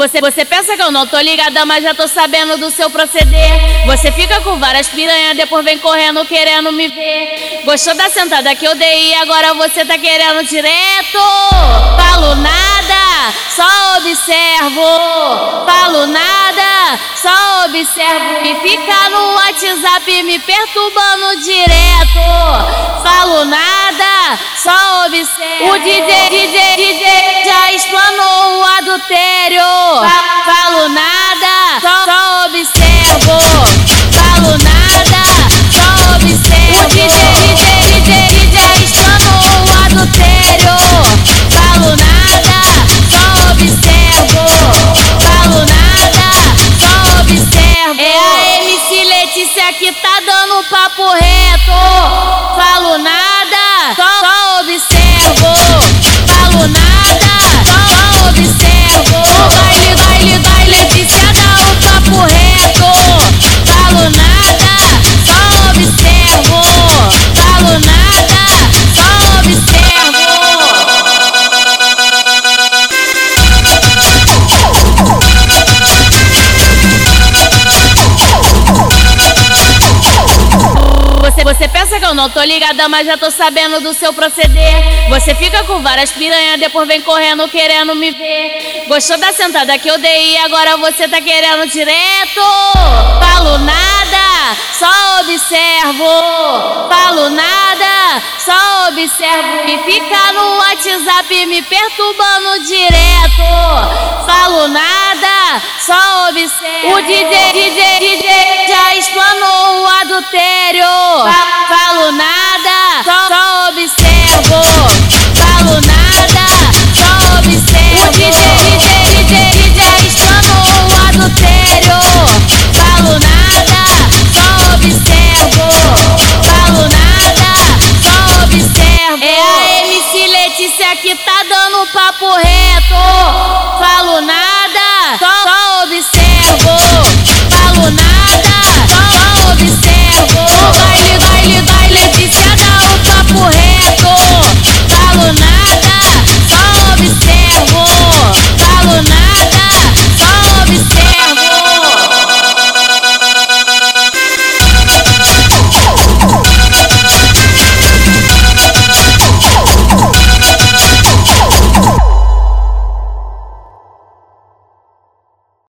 Você, você pensa que eu não tô ligada, mas já tô sabendo do seu proceder. Você fica com várias piranhas, depois vem correndo querendo me ver. Gostou da sentada que eu dei e agora você tá querendo direto? Falo nada, só observo. Falo nada, só observo. E fica no WhatsApp me perturbando direto. Falo nada, só observo. O DJ, DJ, DJ já explanou o adultério. Falo nada, só, só observo. Falo nada, só observo. O DJ, DJ, DJ já explanou o adultério. Falo nada, só observo. Falo nada, só observo. É a MC Letícia que tá dando papo reto. Que eu não tô ligada, mas já tô sabendo do seu proceder. Você fica com várias piranhas, depois vem correndo querendo me ver. Gostou da sentada que eu dei e agora você tá querendo direto? Falo nada, só observo. Falo nada, só observo. E fica no WhatsApp me perturbando direto. Falo nada, só observo. O DJ, DJ, DJ já explanou adultério. Falo nada, só, só observo. Falo nada, só observo. O DJ, DJ, DJ já explanou o adultério. Falo nada, só observo. Falo nada, só observo. É a MC Letícia que tá dando papo reto. Falo nada.